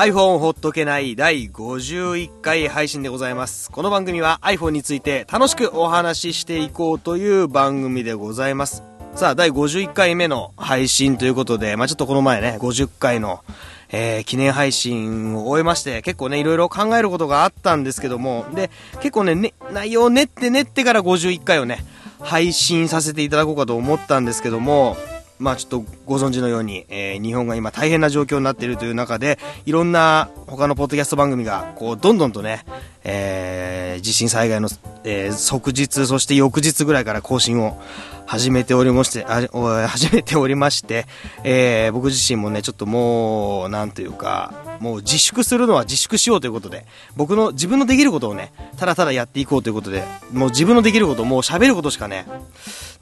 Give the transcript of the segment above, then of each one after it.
iPhone ほっとけない第51回配信でございます。この番組は iPhone について楽しくお話ししていこうという番組でございます。さあ、第51回目の配信ということで、まあちょっとこの前ね、50回の、えー記念配信を終えまして、結構ね、いろいろ考えることがあったんですけども、で、結構ね、ね内容を練って練ってから51回をね、配信させていただこうかと思ったんですけども、まあちょっとご存知のように、えー日本が今大変な状況になっているという中で、いろんな他のポッドキャスト番組が、こう、どんどんとね、えー地震災害の、えー即日、そして翌日ぐらいから更新を始めておりまして、あ始めておりまして、えー僕自身もね、ちょっともう、なんというか、もう自粛するのは自粛しようということで、僕の自分のできることをね、ただただやっていこうということで、もう自分のできることもう喋ることしかね、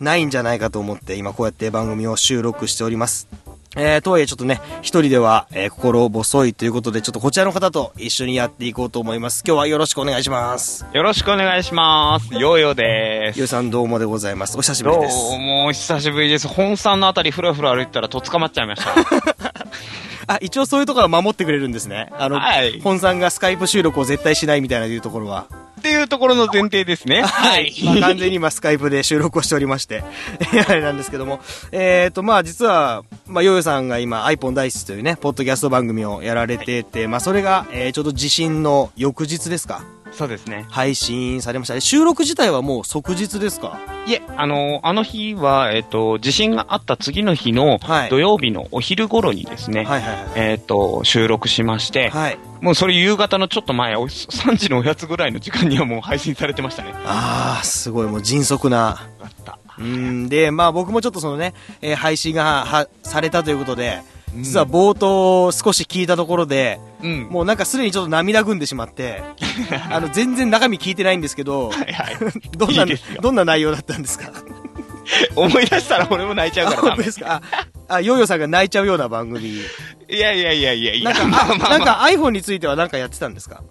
ないんじゃないかと思って、今こうやって番組を収録しております。えー、とはいえちょっとね、一人では、えー心細いということで、ちょっとこちらの方と一緒にやっていこうと思います。今日はよろしくお願いします。よろしくお願いします。ヨーヨーでゆうす。さんどうもでございます。お久しぶりどうです。も、お久しぶりです。本山のあたりふらふら歩いてたらとっ捕まっちゃいました。あ、一応そういうところは守ってくれるんですね。あの、はい本さんがスカイプ収録を絶対しないみたいないうところは。っていうところの前提ですね。はい。まあ、完全に今スカイプで収録をしておりまして、あれなんですけども、えっ、と、まあ実は、まあ、ヨーヨーさんが今 iPhone 大好きというね、ポッドキャスト番組をやられてて、まあそれが、えーちょうど地震の翌日ですかそうですね。配信されましたね。収録自体はもう即日ですか？いえ、あの、あの日は、えっ、と、地震があった次の日のはい土曜日のお昼頃にですね、はい。えっ、と、収録しまして、はい。もうそれ夕方のちょっと前、お3時のおやつぐらいの時間にはもう配信されてましたね。あー、すごいもう迅速な。だった。うん、で、まあ僕もちょっとそのね、えー配信がはされたということで、実は冒頭少し聞いたところで、うん。もうなんかすでにちょっと涙ぐんでしまって、あの、全然中身聞いてないんですけど、はいはい。どんな、内容だったんですか？思い出したら俺も泣いちゃうあからダメですか？あ、あヨーヨーさんが泣いちゃうような番組。いやいやいやいやいや。なんか、まあまあまあなんか iPhone についてはなんかやってたんですか？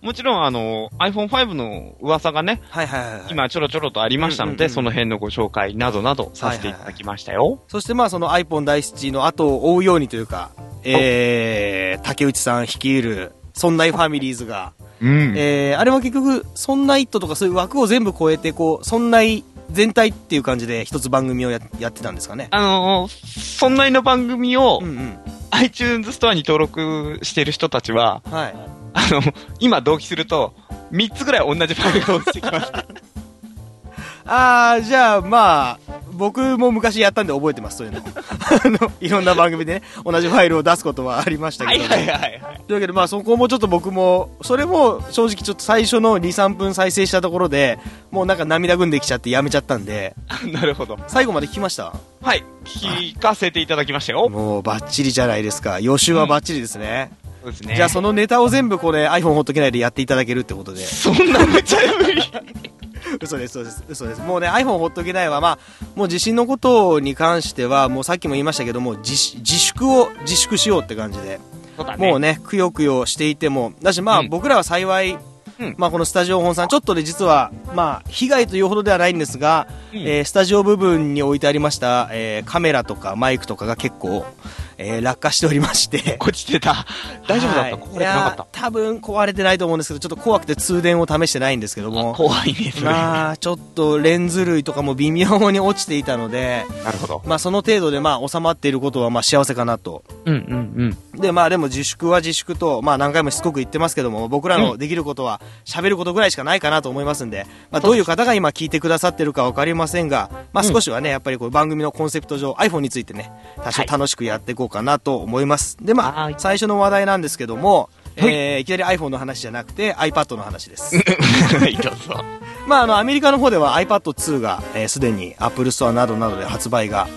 もちろんあの、iPhone5 の噂がね、はいはいはいはい。今ちょろちょろとありましたので、うんうんうんその辺のご紹介などなどさせていただきましたよ。そしてまあその iPhone 大好きの後を追うようにというか、えー、竹内さん率いる、そんないファミリーズが、うんえー、あれは結局、そんなイットとかそういう枠を全部超えて、こう、そんない全体っていう感じで一つ番組をややってたんですかね。あのー、そんなりの番組をうんうん。iTunes ストアに登録してる人たちは、はい。あの、今同期すると、3つぐらい同じファイルが落ちてきます。あー、じゃあまあ、僕も昔やったんで覚えてます、そういうの。あの、いろんな番組でね、同じファイルを出すことはありましたけども。はいはいはいはい。というわけで、まあそこもちょっと僕も、それも正直ちょっと最初の2、3分再生したところで、もうなんか涙ぐんできちゃってやめちゃったんで、なるほど。最後まで聞きました？はい。聞かせていただきましたよ。もうバッチリじゃないですか。予習はバッチリですね。そうですね。じゃあそのネタを全部これ iPhone ほっとけないでやっていただけるってことで。そんな無茶ぶり。嘘です、嘘です、嘘です。もうね、iPhone ほっとけないは、まあ、もう地震のことに関しては、もうさっきも言いましたけども、自粛を自粛しようって感じで、そうだね。もうね、くよくよしていても、だしまあ、うん僕らは幸い、うんまあこのスタジオ本さん、ちょっとで実は、まあ、被害というほどではないんですが、うんえースタジオ部分に置いてありました、えーカメラとかマイクとかが結構、えー落下しておりまして、落ちてた。大丈夫だった、はい壊れてなかっいや多分壊れてないと思うんですけど、ちょっと怖くて通電を試してないんですけどた。も、怖いね、それ。なまあ、ちょっとレンズ類とかも微妙に落ちていたので、るほど。まあその程度でまあ収まっていることはまあ幸せかなと。うんうんうん。でまあでも自粛は自粛と、まあ何回もしつこく言ってますけども、僕らのできることは喋ることぐらいしかないかなと思いますんで、まあどういう方が今聞いてくださってるかわかりませんが、まあ少しはね、やっぱりこう番組のコンセプト上、iPhone についてね、多少はい楽しくやっていこうかなと思います。でまはいあ、最初の話題なんですけども、はいえーいきなり iPhone の話じゃなくて iPad の話です。はい、どうぞ。まあ、あの、アメリカの方では iPad2 が、えーすでに Apple Store などなどで発売が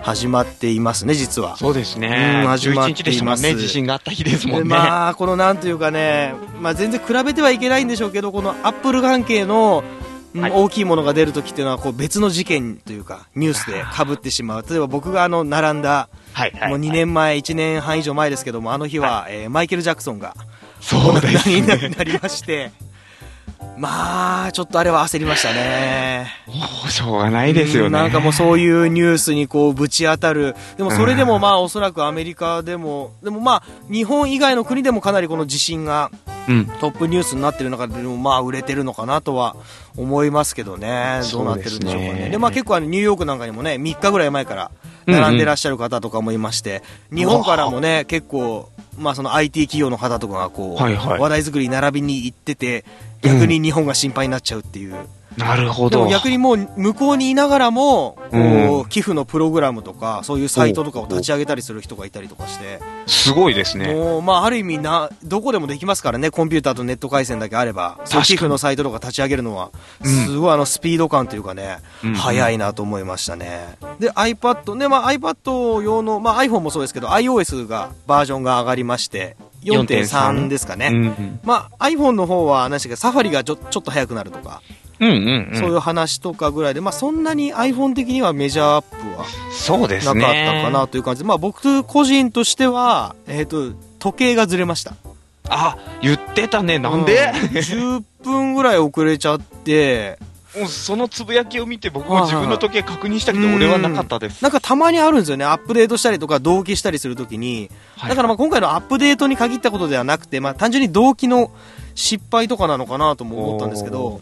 始まっていますね、実は。そうですね。うん始まっています11日でしたもんね。地震があった日ですもんね。でまあ、このなんというかね、まあ全然比べてはいけないんでしょうけど、この Apple 関係の、うんはい大きいものが出るときっていうのは、こう別の事件というか、ニュースで被ってしまう。例えば僕があの、並んだ、はいはい。もう2年前、1年半以上前ですけども、あの日は、えーマイケル・ジャクソンが、そうですにななりまして、まあ、ちょっとあれは焦りましたね。もうしょうがないですよね。なんかもうそういうニュースにこうぶち当たる。でもそれでもまあおそらくアメリカでも、でもまあ日本以外の国でもかなりこの地震がうん。トップニュースになってる中でもまあ売れてるのかなとは思いますけどね。どうなってるんでしょうかね。ですねで、まあ結構あのニューヨークなんかにもね、3日ぐらい前から並んでらっしゃる方とかもいまして、日本からもね、結構、まあその IT 企業の方とかがこう、はいはい。話題作りに並びに行ってて、逆に日本が心配になっちゃうっていう。なるほど。逆にもう向こうにいながらも、こう、うん寄付のプログラムとか、そういうサイトとかを立ち上げたりする人がいたりとかして、すごいですね。もう、まあ、ある意味な、どこでもできますからね、コンピューターとネット回線だけあれば、寄付のサイトとか立ち上げるのは、うんすごいあの、スピード感というかね、うん早いなと思いましたね。で、iPad、ね、まあ、iPad 用の、まあ、iPhone もそうですけど、iOS が、バージョンが上がりまして、4.3ですかね。うんうん。まあ、iPhone の方は、何でしたっけ、サファリがちょちょっと速くなるとか、うんうんうん。そういう話とかぐらいで、まあ、そんなに iPhone 的にはメジャーアップはそうですなかね。ったかなという感じで、まあ、僕個人としては、えっ、と、時計がずれました。あ、言ってたね。なんで、うん ?10 分ぐらい遅れちゃって、もうそのつぶやきを見て僕も自分の時計確認したけど、俺はなかったです。なんかたまにあるんですよね。アップデートしたりとか同期したりするときに。はいだからまあ今回のアップデートに限ったことではなくて、まあ単純に同期の失敗とかなのかなとも思ったんですけど、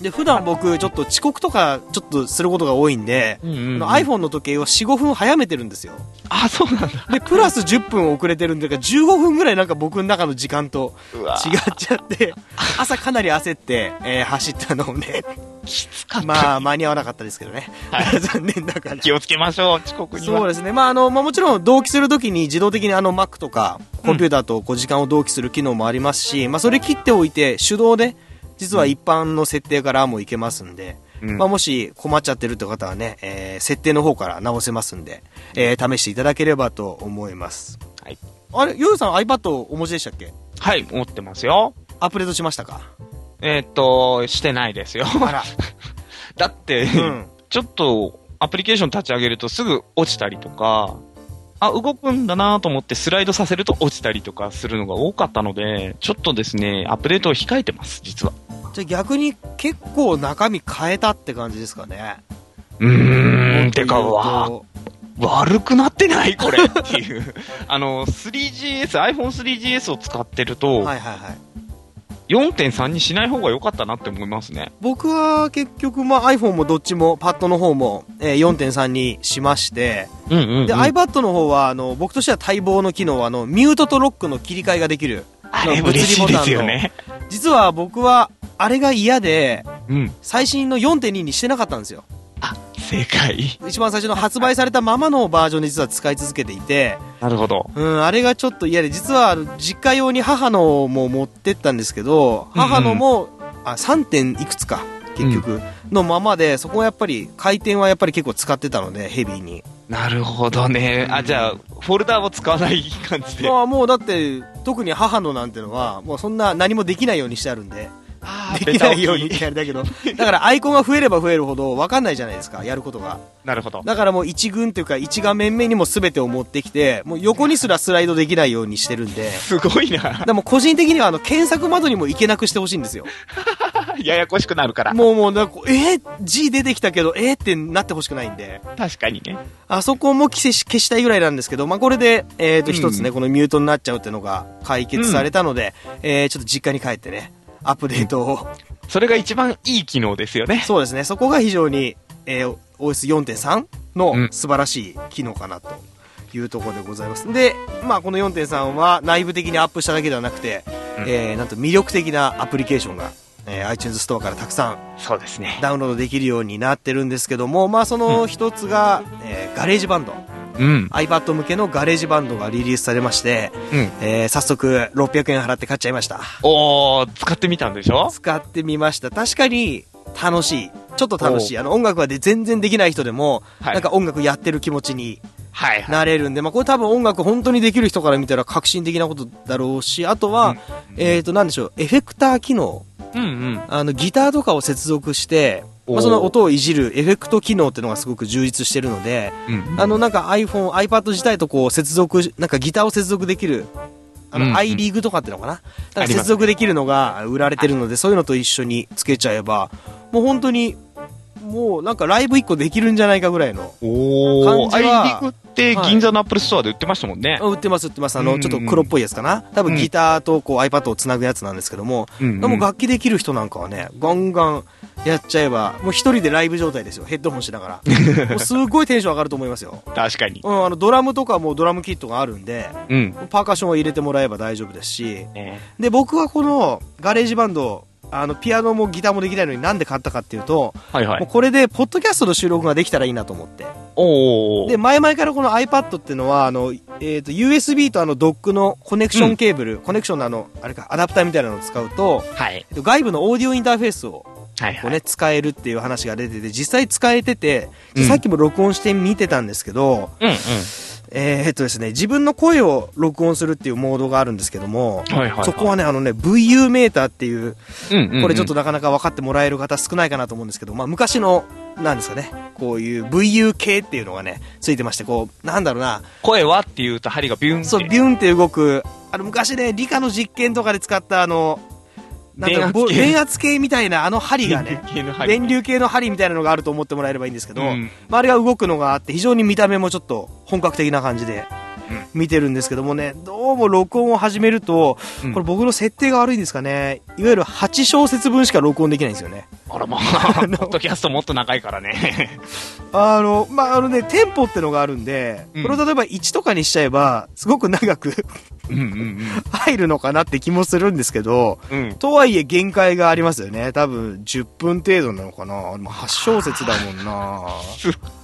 で、普段僕ちょっと遅刻とかちょっとすることが多いんで、うんうんうん iPhone の時計を4、5分早めてるんですよ。あ、そうなんだ。で、プラス10分遅れてるんで、15分ぐらいなんか僕の中の時間と違っちゃって、朝かなり焦って、えー走ったのをね、きつかった。まあ間に合わなかったですけどね。残念ながら。気をつけましょう、遅刻には。そうですね。まあ、あの、まあ、もちろん同期するときに自動的にあの Mac とかコンピューターとこう時間を同期する機能もありますし、まあ、それ切っておいて手動で、実は一般の設定からもいけますんで、うんまあ、もし困っちゃってるって方はね、えー設定の方から直せますんで、えー試していただければと思います。はい。あれ、ヨウさん iPad お持ちでしたっけ？はい、持ってますよ。アップデートしましたか？えーっと、してないですよ。あら。だって、うん。ちょっとアプリケーション立ち上げるとすぐ落ちたりとか、あ、動くんだなと思ってスライドさせると落ちたりとかするのが多かったので、ちょっとですね、アップデートを控えてます、実は。じゃあ逆に結構中身変えたって感じですかね。うーん、てか、わ悪くなってないこれっていう。あの、3GS、iPhone3GS を使ってると、はいはいはい。4.3にしない方が良かったなって思いますね。僕は結局、まあ、iPhone もどっちもパッドの方も、えー4.3にしまして、うんうん、うん。で、iPad の方はあの僕としては待望の機能はあのミュートとロックの切り替えができるあれ嬉しいですよね。実は僕はあれが嫌でうん。最新の4.2にしてなかったんですよあ、正解。一番最初の発売されたままのバージョンで実は使い続けていてなるほど。うんあれがちょっと嫌で実は実家用に母のも持ってったんですけど母のも、あ 3. 点いくつか結局のままでそこはやっぱり回転はやっぱり結構使ってたのでヘビーになるほどね。あ、じゃあ、フォルダーを使わない感じで。まあもうだって特に母のなんてのはもうそんな何もできないようにしてあるんであできないようにってあれだけどだからアイコンが増えれば増えるほど分かんないじゃないですかやることがなるほど。だからもう一群というか一画面目にも全てを持ってきてもう横にすらスライドできないようにしてるんですごいな。でも個人的にはあの検索窓にも行けなくしてほしいんですよ ややこしくなるから。もうもうなんかえー、G 出てきたけどえー、ってなってほしくないんで確かにね。あそこも消し消したいぐらいなんですけど、まあ、これで、えっ、と、うん一つね、このミュートになっちゃうっていうのが解決されたので、えーちょっと実家に帰ってね、アップデートを、それが一番いい機能ですよね。そうですね、そこが非常に、えー OS4.3 のうん素晴らしい機能かなというところでございます。で、まあ、この4.3は内部的にアップしただけではなくて、うんえーなんと魅力的なアプリケーションが、えー iTunes ストアからたくさんそうですね。ダウンロードできるようになってるんですけども、まあ、その一つが、えーガレージバンド。うん。iPad 向けのガレージバンドがリリースされまして、うん。えー早速600円払って買っちゃいました。おー、使ってみたんでしょ？使ってみました。確かに楽しい。ちょっと楽しい。あの音楽はで全然できない人でも、はいなんか音楽やってる気持ちにはいはい。なれるんで、まあこれ多分音楽本当にできる人から見たら革新的なことだろうし、あとは、えっ、となんでしょう、エフェクター機能。うんうん。あのギターとかを接続して、まあ、その音をいじるエフェクト機能っていうのがすごく充実してるので、うん。あの、なんか iPhone、iPad 自体とこう接続、なんかギターを接続できるあの、うんうん i リーグとかっていうのかな？だか接続できるのが売られてるので、そういうのと一緒につけちゃえば、もう本当に、もうなんかライブ1個できるんじゃないかぐらいの。感じは iRig って銀座のアップルストアで売ってましたもんね。売ってます、売ってます。あの、うんうんちょっと黒っぽいやつかな？多分ギターとこう iPad をつなぐやつなんですけども、うんうんでも楽器できる人なんかはね、ガンガンやっちゃえば、もう一人でライブ状態ですよ。ヘッドホンしながら。もうすごいテンション上がると思いますよ。確かに。うん、あの、ドラムとかもドラムキットがあるんで、うん。パーカッションを入れてもらえば大丈夫ですし、ねで、僕はこのガレージバンド、あの、ピアノもギターもできないのになんで買ったかっていうと、はいはい。もうこれで、ポッドキャストの収録ができたらいいなと思って。おー。で、前々からこの iPad っていうのは、あの、えっ、と、USB とあの、ドックのコネクションケーブル、コネクションのあの、あれか、アダプターみたいなのを使うと、はい。えっと外部のオーディオインターフェースを、はいはい。ね、使えるっていう話が出てて、実際使えてて、うんさっきも録音してみてたんですけど、うんうん。えーっとですね、自分の声を録音するっていうモードがあるんですけども、はいはいはいそこはね、あのね、VU メーターっていう、うんうんうんこれちょっとなかなか分かってもらえる方少ないかなと思うんですけど、まあ昔の、なんですかね、こういう VU 系っていうのがね、ついてまして、こう、なんだろうな、声はって言うと針がビュンって。そう、ビュンって動く、あの昔ね、理科の実験とかで使ったあの、なんだろうぼ電圧計電圧計みたいなあの針がね、電流系の針電流系の針みたいなのがあると思ってもらえればいいんですけど、うん。まあ、あれが動くのがあって、非常に見た目もちょっと本格的な感じで見てるんですけどもね、どうも録音を始めると、うんこれ僕の設定が悪いんですかね、いわゆる8小節分しか録音できないんですよね。あらまあ、ポッドキャストもっと長いからね。あの、まあ、あのね、テンポってのがあるんで、うんこれを例えば1とかにしちゃえば、すごく長くうんうん入るのかなって気もするんですけど。とはいえ限界がありますよね。多分10分程度なのかな。でも8小節だもんな。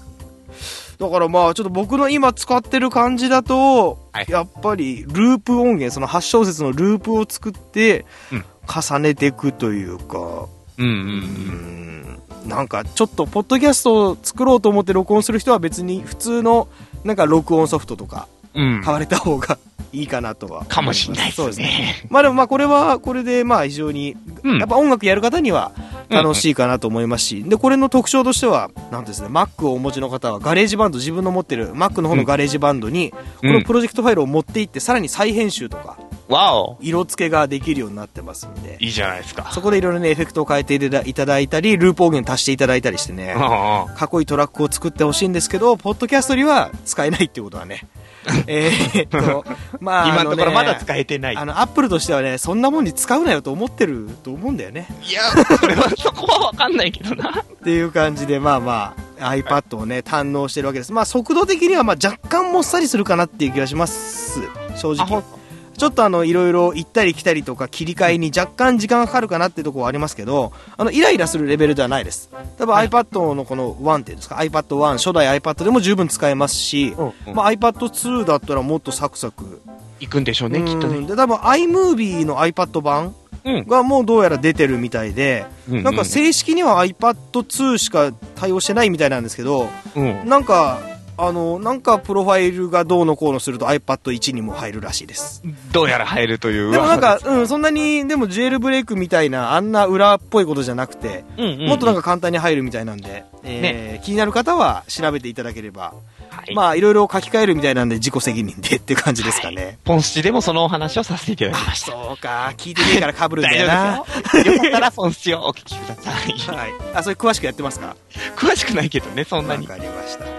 だからまあちょっと僕の今使ってる感じだと、はいやっぱりループ音源、その8小節のループを作ってうん、重ねていくというか、うんううんん、なんかちょっとポッドキャストを作ろうと思って録音する人は別に普通のなんか録音ソフトとかうん。買われた方がいいかなとは。かもしんないそうですね。ですね。まあでもまあこれはこれでまあ非常にうんやっぱ音楽やる方には楽しいかなと思いますし、で、これの特徴としては、なんですね、Mac をお持ちの方はガレージバンド、自分の持ってる Mac の方のガレージバンドに、このプロジェクトファイルを持っていって、さらに再編集とか、わお。色付けができるようになってますんで、いいじゃないですか。そこでいろいろね、エフェクトを変えていただいたり、ループ音源足していただいたりしてね、あかっこいいトラックを作ってほしいんですけど、ポッドキャストには使えないっていうことはね。えーっと、まあ、今のところねまだ使えてない。あの、アップルとしてはね、そんなもんに使うなよと思ってると思うんだよね。いや、それは、そこはわかんないけどな。っていう感じで、まあまあ、iPad をね、堪能してるわけです。まあ、速度的には、まあ、若干もっさりするかなっていう気がします。正あほん直。ちょっとあの、いろいろ行ったり来たりとか切り替えに若干時間がかかるかなっていうところはありますけど、あの、イライラするレベルではないです。多分はい iPad のこの1っていうんですか、iPad1、初代 iPad でも十分使えますし、うんまあ iPad2 だったらもっとサクサク。行くんでしょうね、きっとね。うんで、多分 iMovie の iPad 版うん。がもうどうやら出てるみたいで、うんなんか正式には iPad2 しか対応してないみたいなんですけど、うん。なんか、あの、なんかプロファイルがどうのこうのすると iPad1 にも入るらしいです。どうやら入るという。でもなんか、うん、そんなに、でもジェールブレイクみたいな、あんな裏っぽいことじゃなくて、うんうんうん、もっとなんか簡単に入るみたいなんで、えー気になる方は調べていただければ、はい、まあ、いろいろ書き換えるみたいなんで自己責任で っていう感じですかね。ポンスチでもそのお話をさせていただきました。そうか、聞いてねえから被るんだ大よな。よかったらポンスチをお聞きください。はい。あ、それ詳しくやってますか？詳しくないけどね、そんなに。わかりました。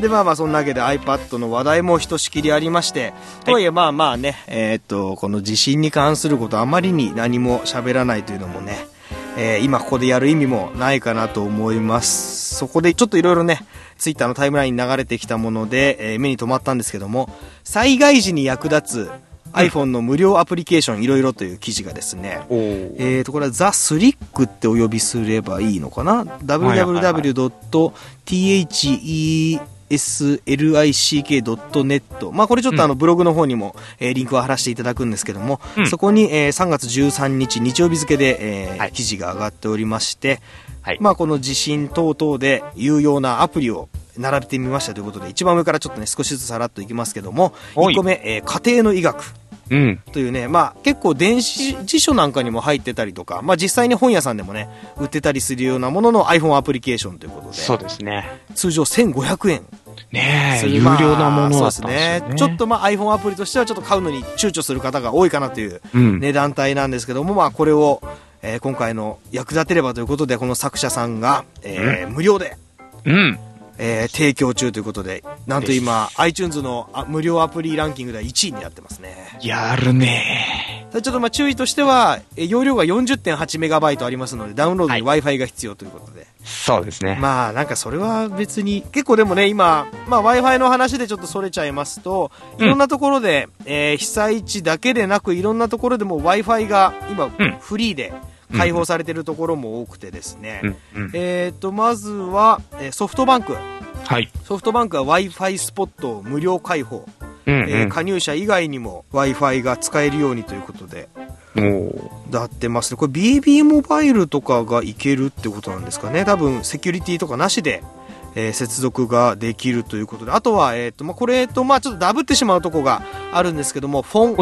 で、まあまあ、そんなわけで iPad の話題もひとしきりありまして、とはいえまあまあね、えーっと、この地震に関することあまりに何も喋らないというのもね、えー今ここでやる意味もないかなと思います。そこでちょっといろいろね、ツイッターのタイムラインに流れてきたもので、えー目に留まったんですけども、災害時に役立つ iPhone の無料アプリケーションいろいろという記事がですね、えーと、これはザ・スリックってお呼びすればいいのかな？はいはいはい www.thelick.net。まあこれちょっとあのブログの方にも、えーリンクを貼らせていただくんですけども、うん。そこに、えー3月13日日曜日付で、え記事が上がっておりまして、はい。まあこの地震等々で有用なアプリを並べてみましたということで、一番上からちょっとね、少しずつさらっといきますけども、はい。1個目、えー家庭の医学。うん。というね、まあ結構電子辞書なんかにも入ってたりとか、まあ実際に本屋さんでもね、売ってたりするようなものの iPhone アプリケーションということで、そうですね。通常1500円ねえ、有料なものだまあったんですよね。ね。ちょっとまあ iPhone アプリとしてはちょっと買うのに躊躇する方が多いかなといううん。値段帯なんですけども、まあこれを、えー今回の役立てればということで、この作者さんが、えー無料で、うん。えー提供中ということで、なんと今、iTunes のあ無料アプリランキングでは1位になってますね。やるねただちょっとまあ注意としては、えー容量が40.8メガバイトありますので、ダウンロードには Wi-Fi が必要ということで。そうですね。まあなんかそれは別に、結構でもね、今、まあ Wi-Fi の話でちょっとそれちゃいますと、いろんなところで、えー被災地だけでなく、いろんなところでも Wi-Fi が今ん、フリーで開放されてるところも多くてですね。うん。うん。えっ、と、まずは、えーソフトバンク。はい。ソフトバンクは Wi-Fi スポットを無料開放。うん、えーうん。加入者以外にも Wi-Fi が使えるようにということで、おーなってますね。これ BB モバイルとかがいけるってことなんですかね。多分セキュリティとかなしで、えー接続ができるということで。あとは、えっ、と、まあ、これと、まあ、ちょっとダブってしまうとこがあるんですけども、フォン、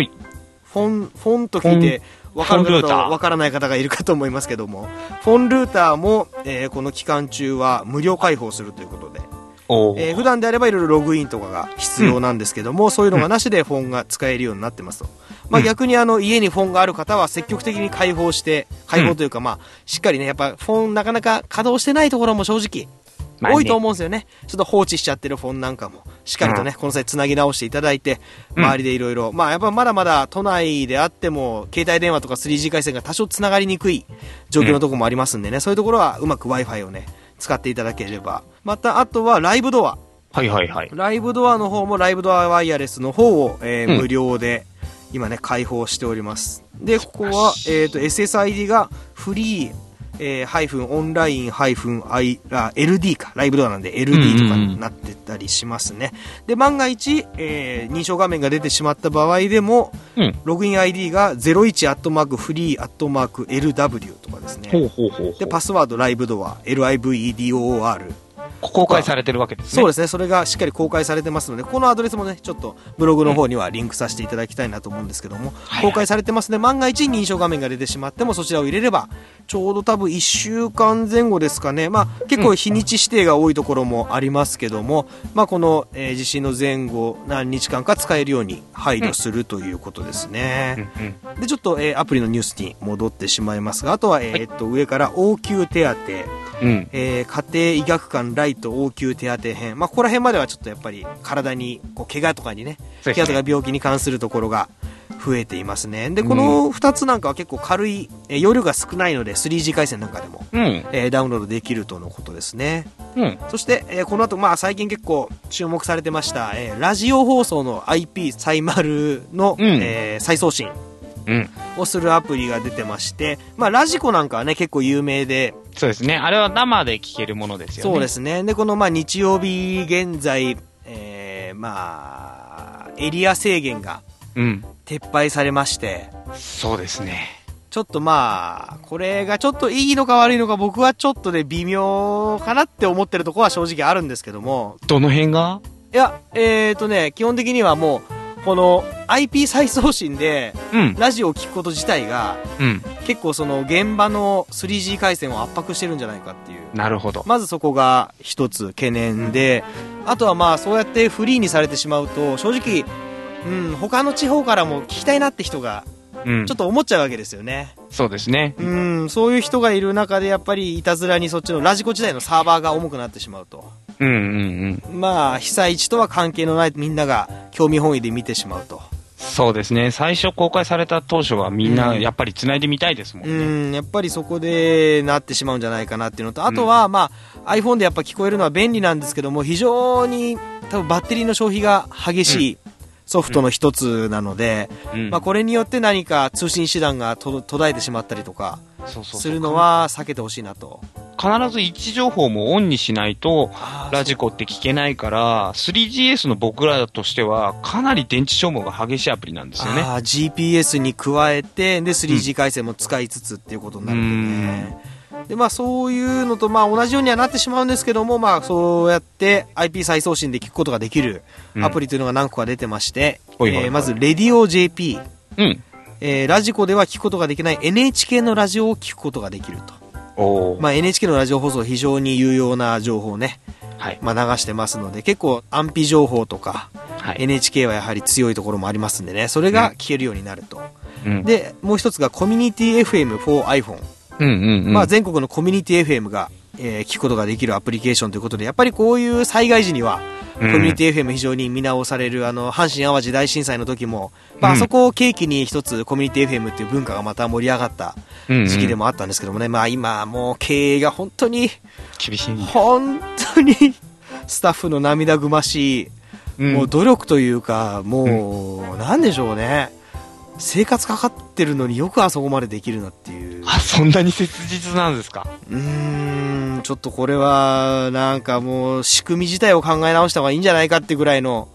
フォン、フォンと聞いて、わかる方とフォンルーターわからない方がいるかと思いますけども、フォンルーターも、えーこの期間中は無料開放するということで、えー普段であればいろいろログインとかが必要なんですけども、そういうのがなしでフォンが使えるようになってますと。まあうん。逆にあの家にフォンがある方は積極的に開放して、開放というかまあしっかりね、やっぱフォンなかなか稼働してないところも正直まあね。多いと思うんですよね。ちょっと放置しちゃってるフォンなんかも、しっかりとね、この際つなぎ直していただいて、うん。周りでいろいろ、まあやっぱまだまだ都内であっても、携帯電話とか 3G 回線が多少つながりにくい状況のところもありますんでね、そういうところはうまく Wi-Fi をね、使っていただければ。また、あとはライブドア。はいはいはい。ライブドアの方もライブドアワイヤレスの方を、えーうん。無料で今ね開放しております。でここは、えー、と SSID がフリー、えーハイフンオンラインハイフン LD か。ライブドアなんで LD とかになってたりしますね、で万が一、えー認証画面が出てしまった場合でもうん。ログイン ID が01アットマークフリーアットマーク LW とかですね。ほうほうほうほう。でパスワードライブドア LIVEDOOR 公開されてるわけですね。そうですね、それがしっかり公開されてますので、このアドレスもね、ちょっとブログの方にはリンクさせていただきたいなと思うんですけども、はい公開されてますので、万が一認証画面が出てしまっても、そちらを入れれば、ちょうど多分1週間前後ですかね、まあ、結構日にち指定が多いところもありますけども、まあ、この、えー地震の前後、何日間か使えるように配慮するということですね。うんうん。で、ちょっと、えーアプリのニュースに戻ってしまいますが、あとは、えーっと、上から応急手当、うん。えー家庭医学館ライト応急手当編、まあ、ここら辺まではちょっとやっぱり体にこう怪我とかにねね怪我とか病気に関するところが増えていますねでこの2つなんかは結構軽い、えー容量が少ないので 3G 回線なんかでも、うん。えーダウンロードできるとのことですねうん。そして、えーこの後、まあ最近結構注目されてました、えーラジオ放送の IP サイマルの、うんえー再送信うん。をするアプリが出てまして、まあラジコなんかはね結構有名で、そうですね。あれは生で聞けるものですよね。。そうですすね。で、この、まあ、日曜日現在、えー、まあ、エリア制限がうん。撤廃されまして、そうですね。ちょっとまあ、これがちょっといいのか悪いのか僕はちょっとね、微妙かなって思ってるところは正直あるんですけども、どの辺が？いや、えーとね、基本的にはもう、この IP 再送信でうん。ラジオを聞くこと自体がうん。結構その現場の 3G 回線を圧迫してるんじゃないかっていう。なるほど。まずそこが一つ懸念で、あとはまあそうやってフリーにされてしまうと、正直、うん、他の地方からも聞きたいなって人が、うん。ちょっと思っちゃうわけですよね。そうですね。うん、そういう人がいる中で、やっぱりいたずらにそっちのラジコ時代のサーバーが重くなってしまうと。うんうんうん。まあ、被災地とは関係のないみんなが興味本位で見てしまうと。そうですね。最初公開された当初はみんなうんやっぱり繋いでみたいですもんうね。ん、やっぱりそこでなってしまうんじゃないかなっていうのと、あとは、まあ、iPhone でやっぱ聞こえるのは便利なんですけども、非常に多分バッテリーの消費が激しいソフトの一つなので、うんまあ、これによって何か通信手段がと途絶えてしまったりとかするのは避けてほしいなと。必ず位置情報もオンにしないと、ラジコって聞けないから、3GS の僕らとしては、かなり電池消耗が激しいアプリなんですよね。あー GPS に加えて、で、3G 回線も使いつつっていうことになるんでね。で、まあそういうのと、まあ同じようにはなってしまうんですけども、まあそうやって IP 再送信で聞くことができるうんアプリというのが何個か出てまして、ほいほいほいえーまず、レディオ JP。うん。えーラジコでは聞くことができない NHK のラジオを聞くことができると。まあ NHK のラジオ放送非常に有用な情報をね、はい。まあ、流してますので、結構安否情報とか、はい。NHK はやはり強いところもありますんでね、それが聞けるようになると。うん、で、もう一つがコミュニティ FM for iPhone。うんうんうん。まあ、全国のコミュニティ FM が、えー聞くことができるアプリケーションということで、やっぱりこういう災害時には、コうん。ミュニティ FM 非常に見直される、あの、阪神淡路大震災の時も、まあ、そこを契機に一つコミュニティ FM っていう文化がまた盛り上がったうんうん。時期でもあったんですけどもね、まあ今もう経営が本当に、厳しい。本当に、スタッフの涙ぐましい、うん。もう努力というか、もう、なんでしょうね。生活かかってるのによくあそこまでできるなっていう。あ、そんなに切実なんですか？うーん、ちょっとこれは、なんかもう、仕組み自体を考え直した方がいいんじゃないかってぐらいの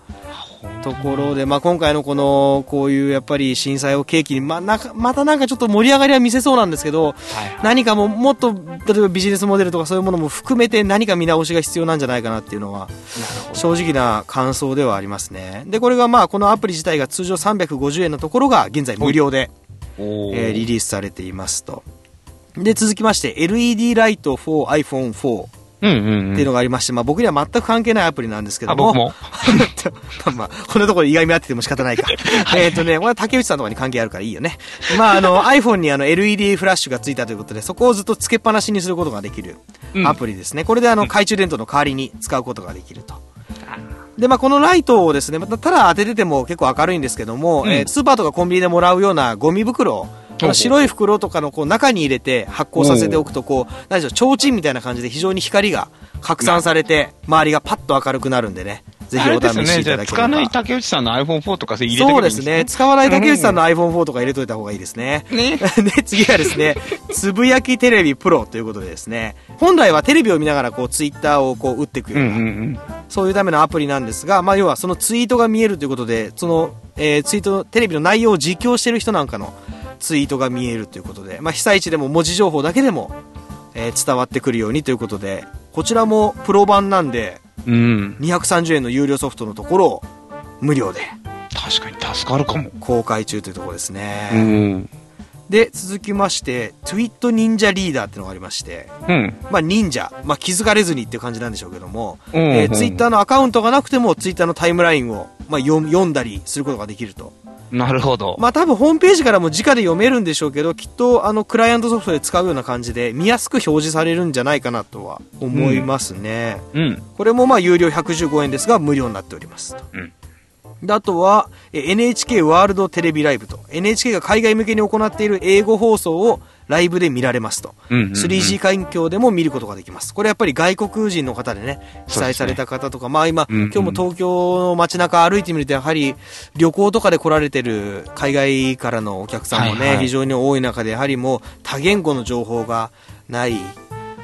ところで、まあ、今回のこのこういうやっぱり震災を契機にまなまたなんかちょっと盛り上がりは見せそうなんですけど、はいはい、何かももっと例えばビジネスモデルとかそういうものも含めて何か見直しが必要なんじゃないかなっていうのは正直な感想ではありますね。でこれがまあこのアプリ自体が通常350円のところが現在無料で、えー、リリースされていますと。で続きまして LED ライト 4iPhone4 っていうのがありまして、まあ僕には全く関係ないアプリなんですけどあ、も。僕も。まあまあ、こんなところで意外見合ってても仕方ないか。えっとね、これは竹内さんとかに関係あるからいいよね。まああの iPhone にあの LED フラッシュがついたということで、そこをずっとつけっぱなしにすることができるうんアプリですね。これであの懐中電灯の代わりに使うことができると。で、まあ、このライトをですね、またただ当ててても結構明るいんですけども、うんえースーパーとかコンビニでもらうようなゴミ袋を、白い袋とかのこう中に入れて発光させておくと、こう、何でしょう、提灯みたいな感じで非常に光が拡散されて、周りがパッと明るくなるんでね、ぜひお試しいただければ。使わない竹内さんの iPhone4 とか入れてくれそうですすね。使わない竹内さんの iPhone4 とか入れといた方がいいですね。ね。で、次はですね、つぶやきテレビプロということでですね、本来はテレビを見ながらこうツイッターをこう打っていくよううんな、うんうん。そういうためのアプリなんですが、まあ要はそのツイートが見えるということで、その、えーツイート、テレビの内容を実況してる人なんかのツイートが見えるということで、まあ被災地でも文字情報だけでも、えー伝わってくるようにということで、こちらもプロ版なんで、うん。230円の有料ソフトのところを無料で確かに助かるかも。公開中というところですね。うん。で、続きまして、Twit 忍者リーダーっていうのがありまして、うん。まあ忍者、まあ気づかれずにっていう感じなんでしょうけども、うんえツイッターのアカウントがなくても Twitter のタイムラインを、まあ、読読んだりすることができると。なるほど。まあ多分ホームページからも直で読めるんでしょうけど、きっとあのクライアントソフトで使うような感じで見やすく表示されるんじゃないかなとは思いますね。うん。これもまあ有料115円ですが無料になっておりますと。うんであとはえ NHK ワールドテレビライブと NHK が海外向けに行っている英語放送をライブで見られますと、うんうんうん。3G 環境でも見ることができます。これやっぱり外国人の方でね被災された方とか、まあ今、うんうん。今日も東京の街中歩いてみるとやはり旅行とかで来られてる海外からのお客さんもね、はいはい。非常に多い中でやはりもう多言語の情報がない。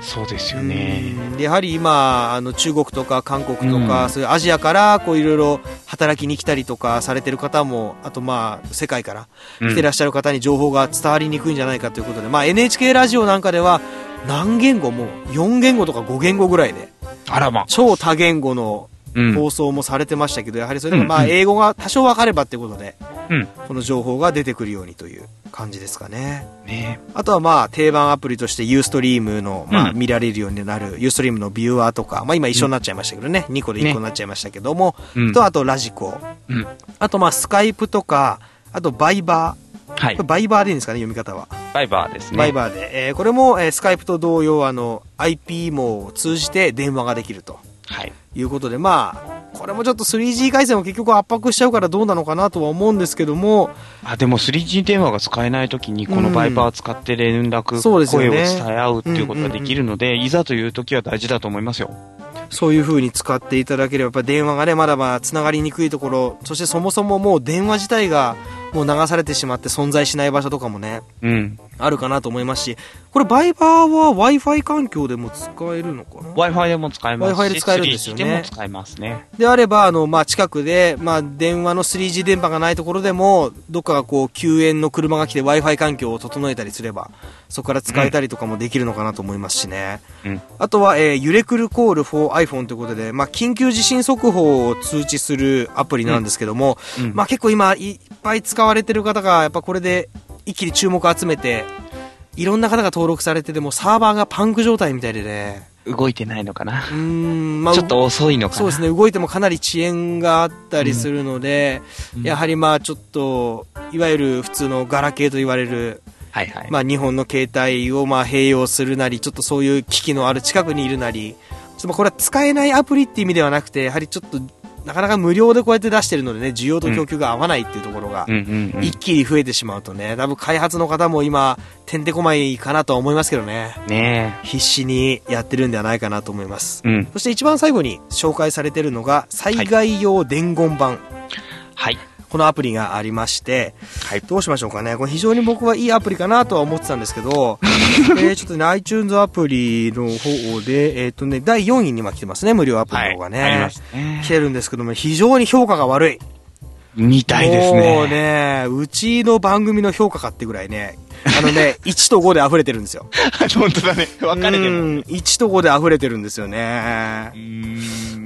そうですよね。やはり今あの中国とか韓国とか、うん。そういうアジアからこういろいろ働きに来たりとかされてる方もあとまあ世界から来てらっしゃる方に情報が伝わりにくいんじゃないかということで、まあ、NHK ラジオなんかでは何言語も4言語とか5言語ぐらいであらま。超多言語のうん。放送もされてましたけど、やはりそれでもまあうんうん英語が多少分かればっていうことでうん。この情報が出てくるようにという感じですかね。ねあとはまあ定番アプリとしてユーストリームのまあうん見られるようになるユーストリームのビューアーとか、まあ今一緒になっちゃいましたけどね、2個で1個になっちゃいましたけども、うん。とあとラジコ、うん。あとまあスカイプとか、あとバイバー、はい。バイバーでいいんですかね、読み方は。バイバーですね。バイバーで。えーこれも、えースカイプと同様、あの、IP 網を通じて電話ができるとはい。いうことで、まあ、これもちょっと 3G 回線を結局圧迫しちゃうからどうなのかなとは思うんですけども、あ、でも 3G 電話が使えないときに、このバイバーを使って連絡、声を伝え合うっていうことができるので、いざというときは大事だと思いますよ。そういう風に使っていただければ、やっぱ電話がね、まだまだ繋がりにくいところ、そしてそもそももう電話自体がもう流されてしまって存在しない場所とかもね、うん。あるかなと思いますし、これバイバーは Wi-Fi 環境でも使えるのかな？Wi-Fi でも使えますし、Wi-Fi で使えるんですよね 3G でも使えますね。であれば、あの、まあ、近くで、まあ、電話の 3G 電波がないところでも、どっかがこう、救援の車が来て Wi-Fi 環境を整えたりすれば、そこから使えたりとかもできるのかなと思いますしね。うん。あとは、えー、揺れくるコール for iPhone ということで、まあ、緊急地震速報を通知するアプリなんですけども、うんまあ、結構今、いっぱい使われてる方が、やっぱこれで一気に注目を集めて、いろんな方が登録されてても、サーバーがパンク状態みたいでね、動いてないのかな。うーん、まあ、ちょっと遅いのかな。そうですね、動いてもかなり遅延があったりするので、うんやはりまあちょっと、いわゆる普通のガラケーと言われる、はいはい。まあ日本の携帯をまあ併用するなり、ちょっとそういう機器のある近くにいるなり、まあこれは使えないアプリっていう意味ではなくて、やはりちょっと、なかなか無料でこうやって出してるのでね、需要と供給が合わないっていうところが。一気に増えてしまうとね、多分開発の方も今、てんてこまいかなとは思いますけどね、ね必死にやってるんではないかなと思います。え。うん。そして一番最後に紹介されているのが、災害用伝言版。はい。このアプリがありまして、はい。どうしましょうかね。これ非常に僕はいいアプリかなとは思ってたんですけど、えーちょっとね、iTunes アプリの方で、えっ、とね、第4位に今来てますね、無料アプリの方がね。ありますね来。てるんですけども、非常に評価が悪い。みたいですね。もうね、うちの番組の評価かってぐらいね、あのね、1と5で溢れてるんですよ。本当だね。分かれてる。うん1と5で溢れてるんですよね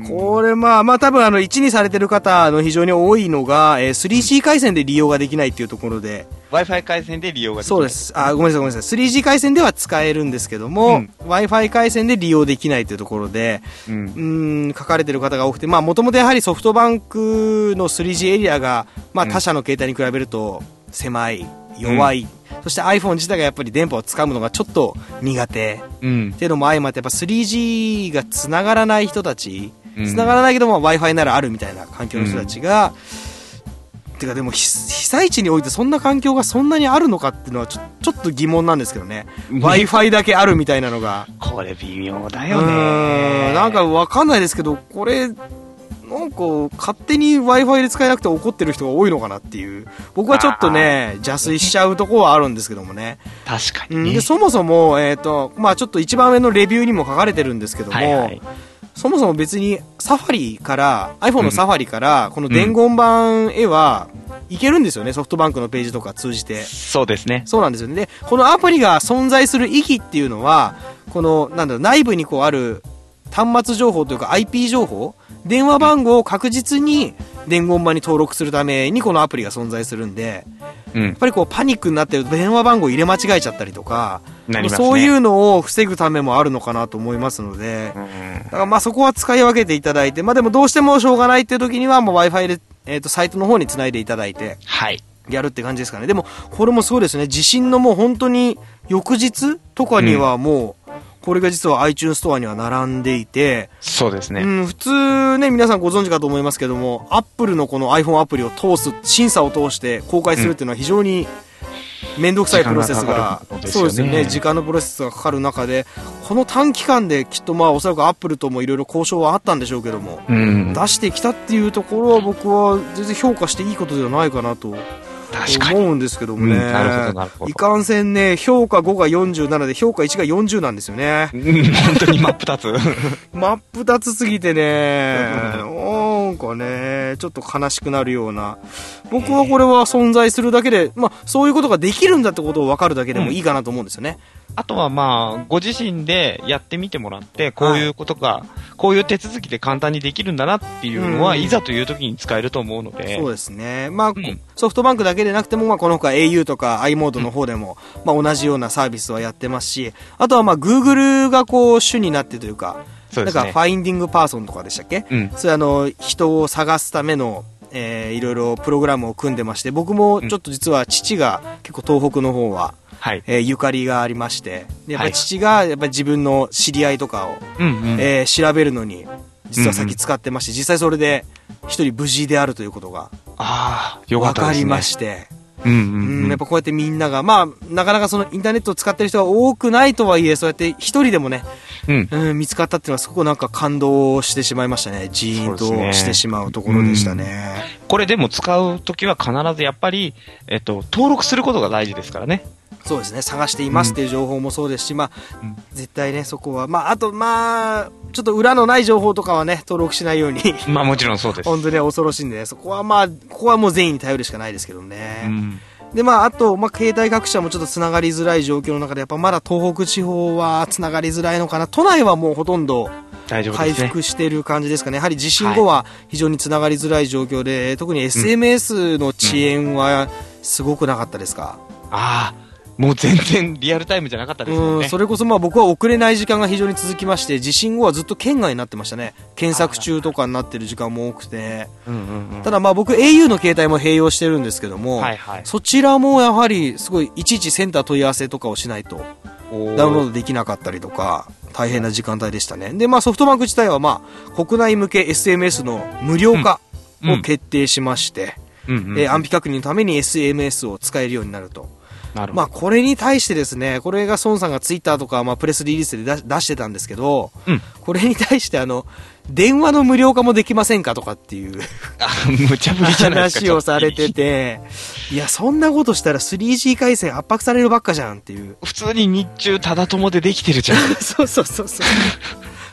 これまあ、まあ多分あの1にされてる方の非常に多いのが、えー 3G 回線で利用ができないっていうところで、Wi-Fi 回線で利用ができる。そうで。す。あ、ごめんなさいごめんなさい。3G 回線では使えるんですけども、うん Wi-Fi 回線で利用できないというところで、うんう。ーん、書かれてる方が多くて、まあもともとやはりソフトバンクの 3G エリアが、まあうん他社の携帯に比べると狭い、弱い、そして iPhone 自体がやっぱり電波をつかむのがちょっと苦手うんっ。ていうのも相まってやっぱ 3G が繋がらない人たち、うん繋がらないけども Wi-Fi ならあるみたいな環境の人たちが、てかでも被被災地においてそんな環境がそんなにあるのかっていうのはちょちょっと疑問なんですけどね。Wi-Fi だけあるみたいなのが。これ微妙だうよね。なんかわかんないですけど、これ、なんか勝手に Wi-Fi で使えなくて怒ってる人が多いのかなっていう。僕はちょっとね、邪推しちゃうところはあるんですけどもね。確かにね。うんで、そもそも、えっ、と、まあちょっと一番上のレビューにも書かれてるんですけども、はいはい。そもそも別にサファリから、iPhone のサファリから、この伝言版へは、いけるんですよね、ソフトバンクのページとか通じて。そうですね。そうなんですよね。で、このアプリが存在する意義っていうのは、この、なんだろう、内部にこうある端末情報というか IP 情報、電話番号を確実に伝言版に登録するためにこのアプリが存在するんで、うんやっ。ぱりこうパニックになってると電話番号入れ間違えちゃったりとか、ね。そういうのを防ぐためもあるのかなと思いますので、うん。だからまあそこは使い分けていただいて、まあでもどうしてもしょうがないっていう時にはもう Wi-Fi で、えっ、と、サイトの方に繋いでいただいて、はい。やるって感じですかね。でも、これもそうですね。地震のもう本当に翌日とかにはもう、これが実は iTunes ストアには並んでいて、そうですね。うん、普通ね、皆さんご存知かと思いますけども、Apple のこの iPhone アプリを通す、審査を通して公開するっていうのは非常に面倒くさいプロセスががかかることですよねそうですよね。時間のプロセスがかかる中で、この短期間できっとまあおそらく Apple ともいろいろ交渉はあったんでしょうけども、うん。出してきたっていうところは僕は全然評価していいことではないかなと。思うんですけどもね。いかんせんね、評価5が47で評価1が40なんですよね。うん本当に真っ二つ。真っ二つすぎてね、なんかね、ちょっと悲しくなるような。僕はこれは存在するだけで、まあ、そういうことができるんだってことを分かるだけでもいいかなと思うんですよね。あとはまあ、ご自身でやってみてもらって、こういうことが、こういう手続きで簡単にできるんだなっていうのは、うん。いざという時に使えると思うので、そうですね。まあ、ん。ソフトバンクだけでなくても、まあ、この他 au とか i モードの方でも、まあ、同じようなサービスはやってますし、あとはまあ、Google がこう、主になってというか、そうですねフ。ァインディングパーソンとかでしたっけ？うん。それあの、人を探すための、えーいろいろプログラムを組んでまして、僕もちょっと実は父が結構東北の方は、はい。えーゆかりがありまして、でやっぱ父がやっぱり自分の知り合いとかを、うんうん。えー調べるのに、実は先使ってまして、実際それで一人無事であるということがああ、よか分かりったですね。まして、うんううんんやっぱこうやってみんなが、まあ、なかなかそのインターネットを使ってる人が多くないとはいえ、そうやって一人でもね、うん。うん、見つかったっていうのはすごくなんか感動してしまいましたね。ジーンとしてしまうところでしたね。これでも使うときは必ずやっぱり、えっと、登録することが大事ですからね。そうですね。探していますっていう情報もそうですし、まあ、うん絶対ね、そこは、まあ、あと、まあ、ちょっと裏のない情報とかはね、登録しないように、まあもちろんそうです。本当に恐ろしいんでね、そこはまあ、ここはもう善意に頼るしかないですけどうね。ん。で、まあ、あと、まあ、携帯各社もちょっと繋がりづらい状況の中で、やっぱまだ東北地方は繋がりづらいのかな。都内はもうほとんど回。復してる感じですかね。やはり地震後は非常に繋がりづらい状況で、特に SMS の遅延はすごくなかったですか？ああ、もう全然リアルタイムじゃなかったですもんね。うん、それこそまあ僕は遅れない時間が非常に続きまして、地震後はずっと県外になってましたね。検索中とかになってる時間も多くて。ただまあ僕 au の携帯も併用してるんですけども、はいはい。そちらもやはりすごいいちいちセンター問い合わせとかをしないとダウンロードできなかったりとか、大変な時間帯でしたね。で、まあソフトバンク自体はまあ国内向け SMS の無料化うんを決定しまして、うんうんうん。えー安否確認のために SMS を使えるようになると。まあこれに対してですね、これが孫さんがツイッターとか、まあプレスリリースで出出してたんですけど、うんこれに対してあの、電話の無料化もできませんかとかっていうあ、無茶ぶりじゃないですか。話をされてて、いや、そんなことしたら 3G 回線圧迫されるばっかじゃんっていう。普通に日中ただ友でできてるじゃん。そうそうそうそう。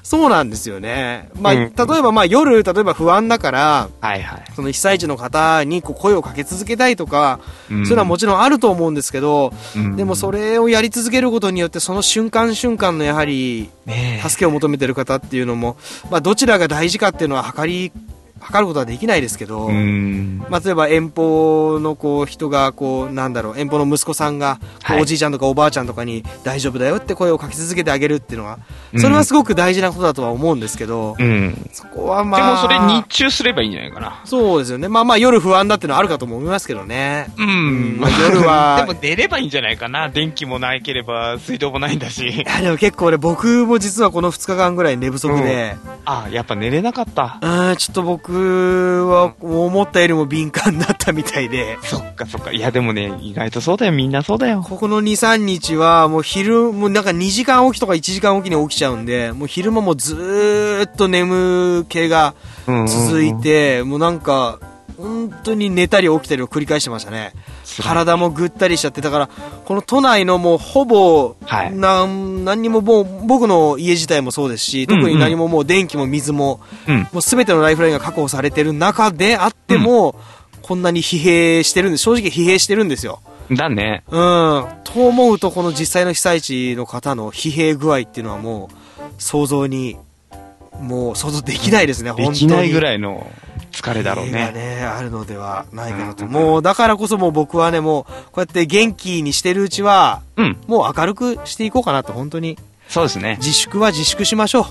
そうなんですよね。まあ、うん例えばまあ夜、例えば不安だから、はいはい。その被災地の方にこう声をかけ続けたいとか、うんそういうのはもちろんあると思うんですけど、うんでもそれをやり続けることによって、その瞬間瞬間のやはり、助けを求めてる方っていうのも、まあ、どちらが大事かっていうのは測り、測ることはできないですけど、うん。まあ、例えば遠方のこう人がこうなんだろう遠方の息子さんがおじいちゃんとかおばあちゃんとかに大丈夫だよって声をかけ続けてあげるっていうのはうんそれはすごく大事なことだとは思うんですけど、うん。そこはまあでもそれ日中すればいいんじゃないかな。そうですよねまあまあ夜不安だっていうのはあるかとも思いますけどねうんまあ夜は でも寝ればいいんじゃないかな。電気もないければ水道もないんだしい。やでも結構ね僕も実はこの2日間ぐらい寝不足で、あ、やっぱ寝れなかった。うん、ちょっと僕は思ったよりも敏感だったみたいでそっかそっか。いやでもね、意外とそうだよ。みんなそうだよ。ここの2、3日は、もう昼、もうなんか2時間起きとか1時間起きに起きちゃうんで、もう昼間もずーっと眠気が続いて、もうなんか、本当に寝たり起きたりを繰り返してましたね。体もぐったりしちゃって、だから、この都内のもうほぼ、はいなん、何にももう、僕の家自体もそうですし、特に何ももう電気も水も、うん。もうすべてのライフラインが確保されてる中であっても、こんなに疲弊してるんです。正直疲弊してるんですよ。だね。うん。と思うと、この実際の被災地の方の疲弊具合っていうのはもう、想像に、もう想像できないですね、で本当に。きないぐらいの疲れだろうね。ね、あるのではないかなと。うんもう、だからこそもう僕はね、もう、こうやって元気にしてるうちは、うん。もう明るくしていこうかなと、本当に。そうですね。自粛は自粛しましょう。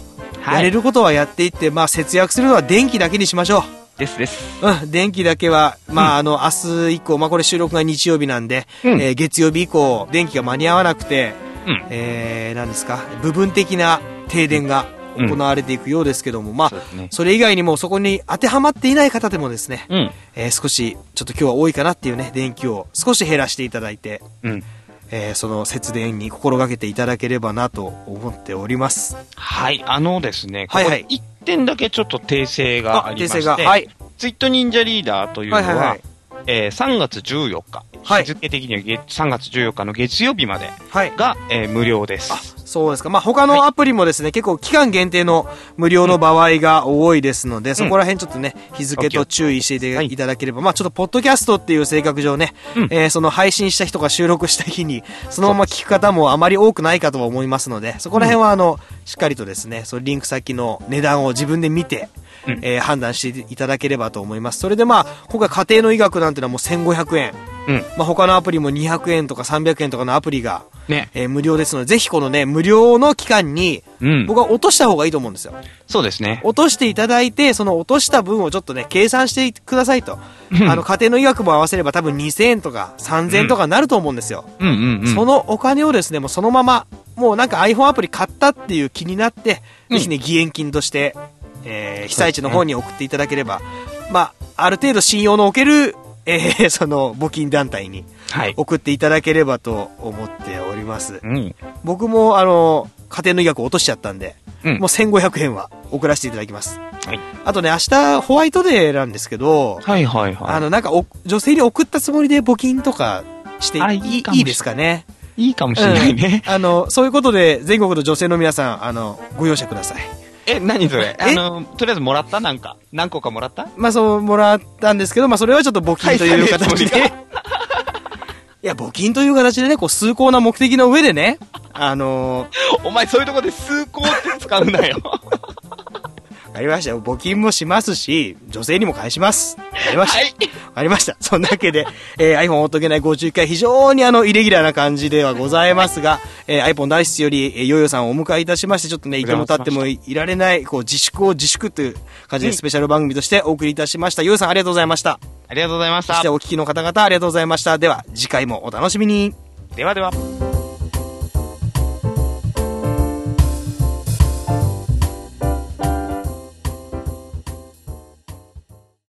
はいやれることはやっていって、まあ節約するのは電気だけにしましょう。ですです。うん、電気だけは、まあ、あの、明日以降、まあ、これ収録が日曜日なんで、うんえー月曜日以降、電気が間に合わなくて、うん。えー、何ですか、部分的な停電が行われていくようですけども、まあそう、ですね。それ以外にもそこに当てはまっていない方でもですね、うん。えー少し、ちょっと今日は多いかなっていうね、電気を少し減らしていただいて、うん。えーその節電に心がけていただければなと思っております。はい、あのですね、こはいはいこ一点だけちょっと訂正がありまして、訂正が、はい。ツイート忍者リーダーというのは、はいはいはいえー3月14日、はい日付的には月3月14日の月曜日まではい。が、えー無料です。そうですか。まあ、他のアプリもですね、結構期間限定の無料の場合が多いですので、そこら辺ちょっとね、日付と注意していただければ、まあ、ちょっとポッドキャストっていう性格上ね、うんえーその配信した人が収録した日に、そのまま聞く方もあまり多くないかとは思いますので、そこら辺はあの、しっかりとですね、そのリンク先の値段を自分で見て、うんえー判断していただければと思います。それでまあ、今回家庭の医学なんてのはもう1500円。うん。まあ、他のアプリも200円とか300円とかのアプリが、ね。えー無料ですので、ぜひこのね、無料の期間に、うん。僕は落とした方がいいと思うんですよ。そうですね。落としていただいて、その落とした分をちょっとね、計算してくださいと。うんあの、家庭の医学も合わせれば多分2000円とか3000円とかなると思うんですよ。うんうんうん。そのお金をですね、もうそのまま、もうなんか iPhone アプリ買ったっていう気になって、うんぜひね、義援金として、えー被災地の方に送っていただければ、まあ、ある程度信用のおける、えーその募金団体にはい。送っていただければと思っております。うん。僕もあの家庭の医学を落としちゃったんで、うんもう1500円は送らせていただきますはい。あとね明日ホワイトデーなんですけど、はいはいはい。あのなんかお女性に送ったつもりで募金とかしてあいいいいですかね？いいかもしれないね。うんあのそういうことで全国の女性の皆さんあのご容赦くださいえ、何それ？え？あの、とりあえずもらった？なんか。何個かもらった？まあそうもらったんですけどまあそれはちょっと募金という形で、いや募金という形でねこう崇高な目的の上でね あのお前そういうとこで崇高って使うなよ。ありましたよ。募金もしますし、女性にも返します。ありました。はい。ありました。そんなわけで、えー iPhone おとげない51回、非常にあの、イレギュラーな感じではございますが、えー iPhone 脱出より、えーヨーヨーさんをお迎えいたしまして、ちょっとね、いても立ってもいられない、こう、自粛を自粛という感じで、スペシャル番組としてお送りいたしました。ヨーヨーさんありがとうございました。ありがとうございましたそして。お聞きの方々ありがとうございました。では、次回もお楽しみに。ではでは。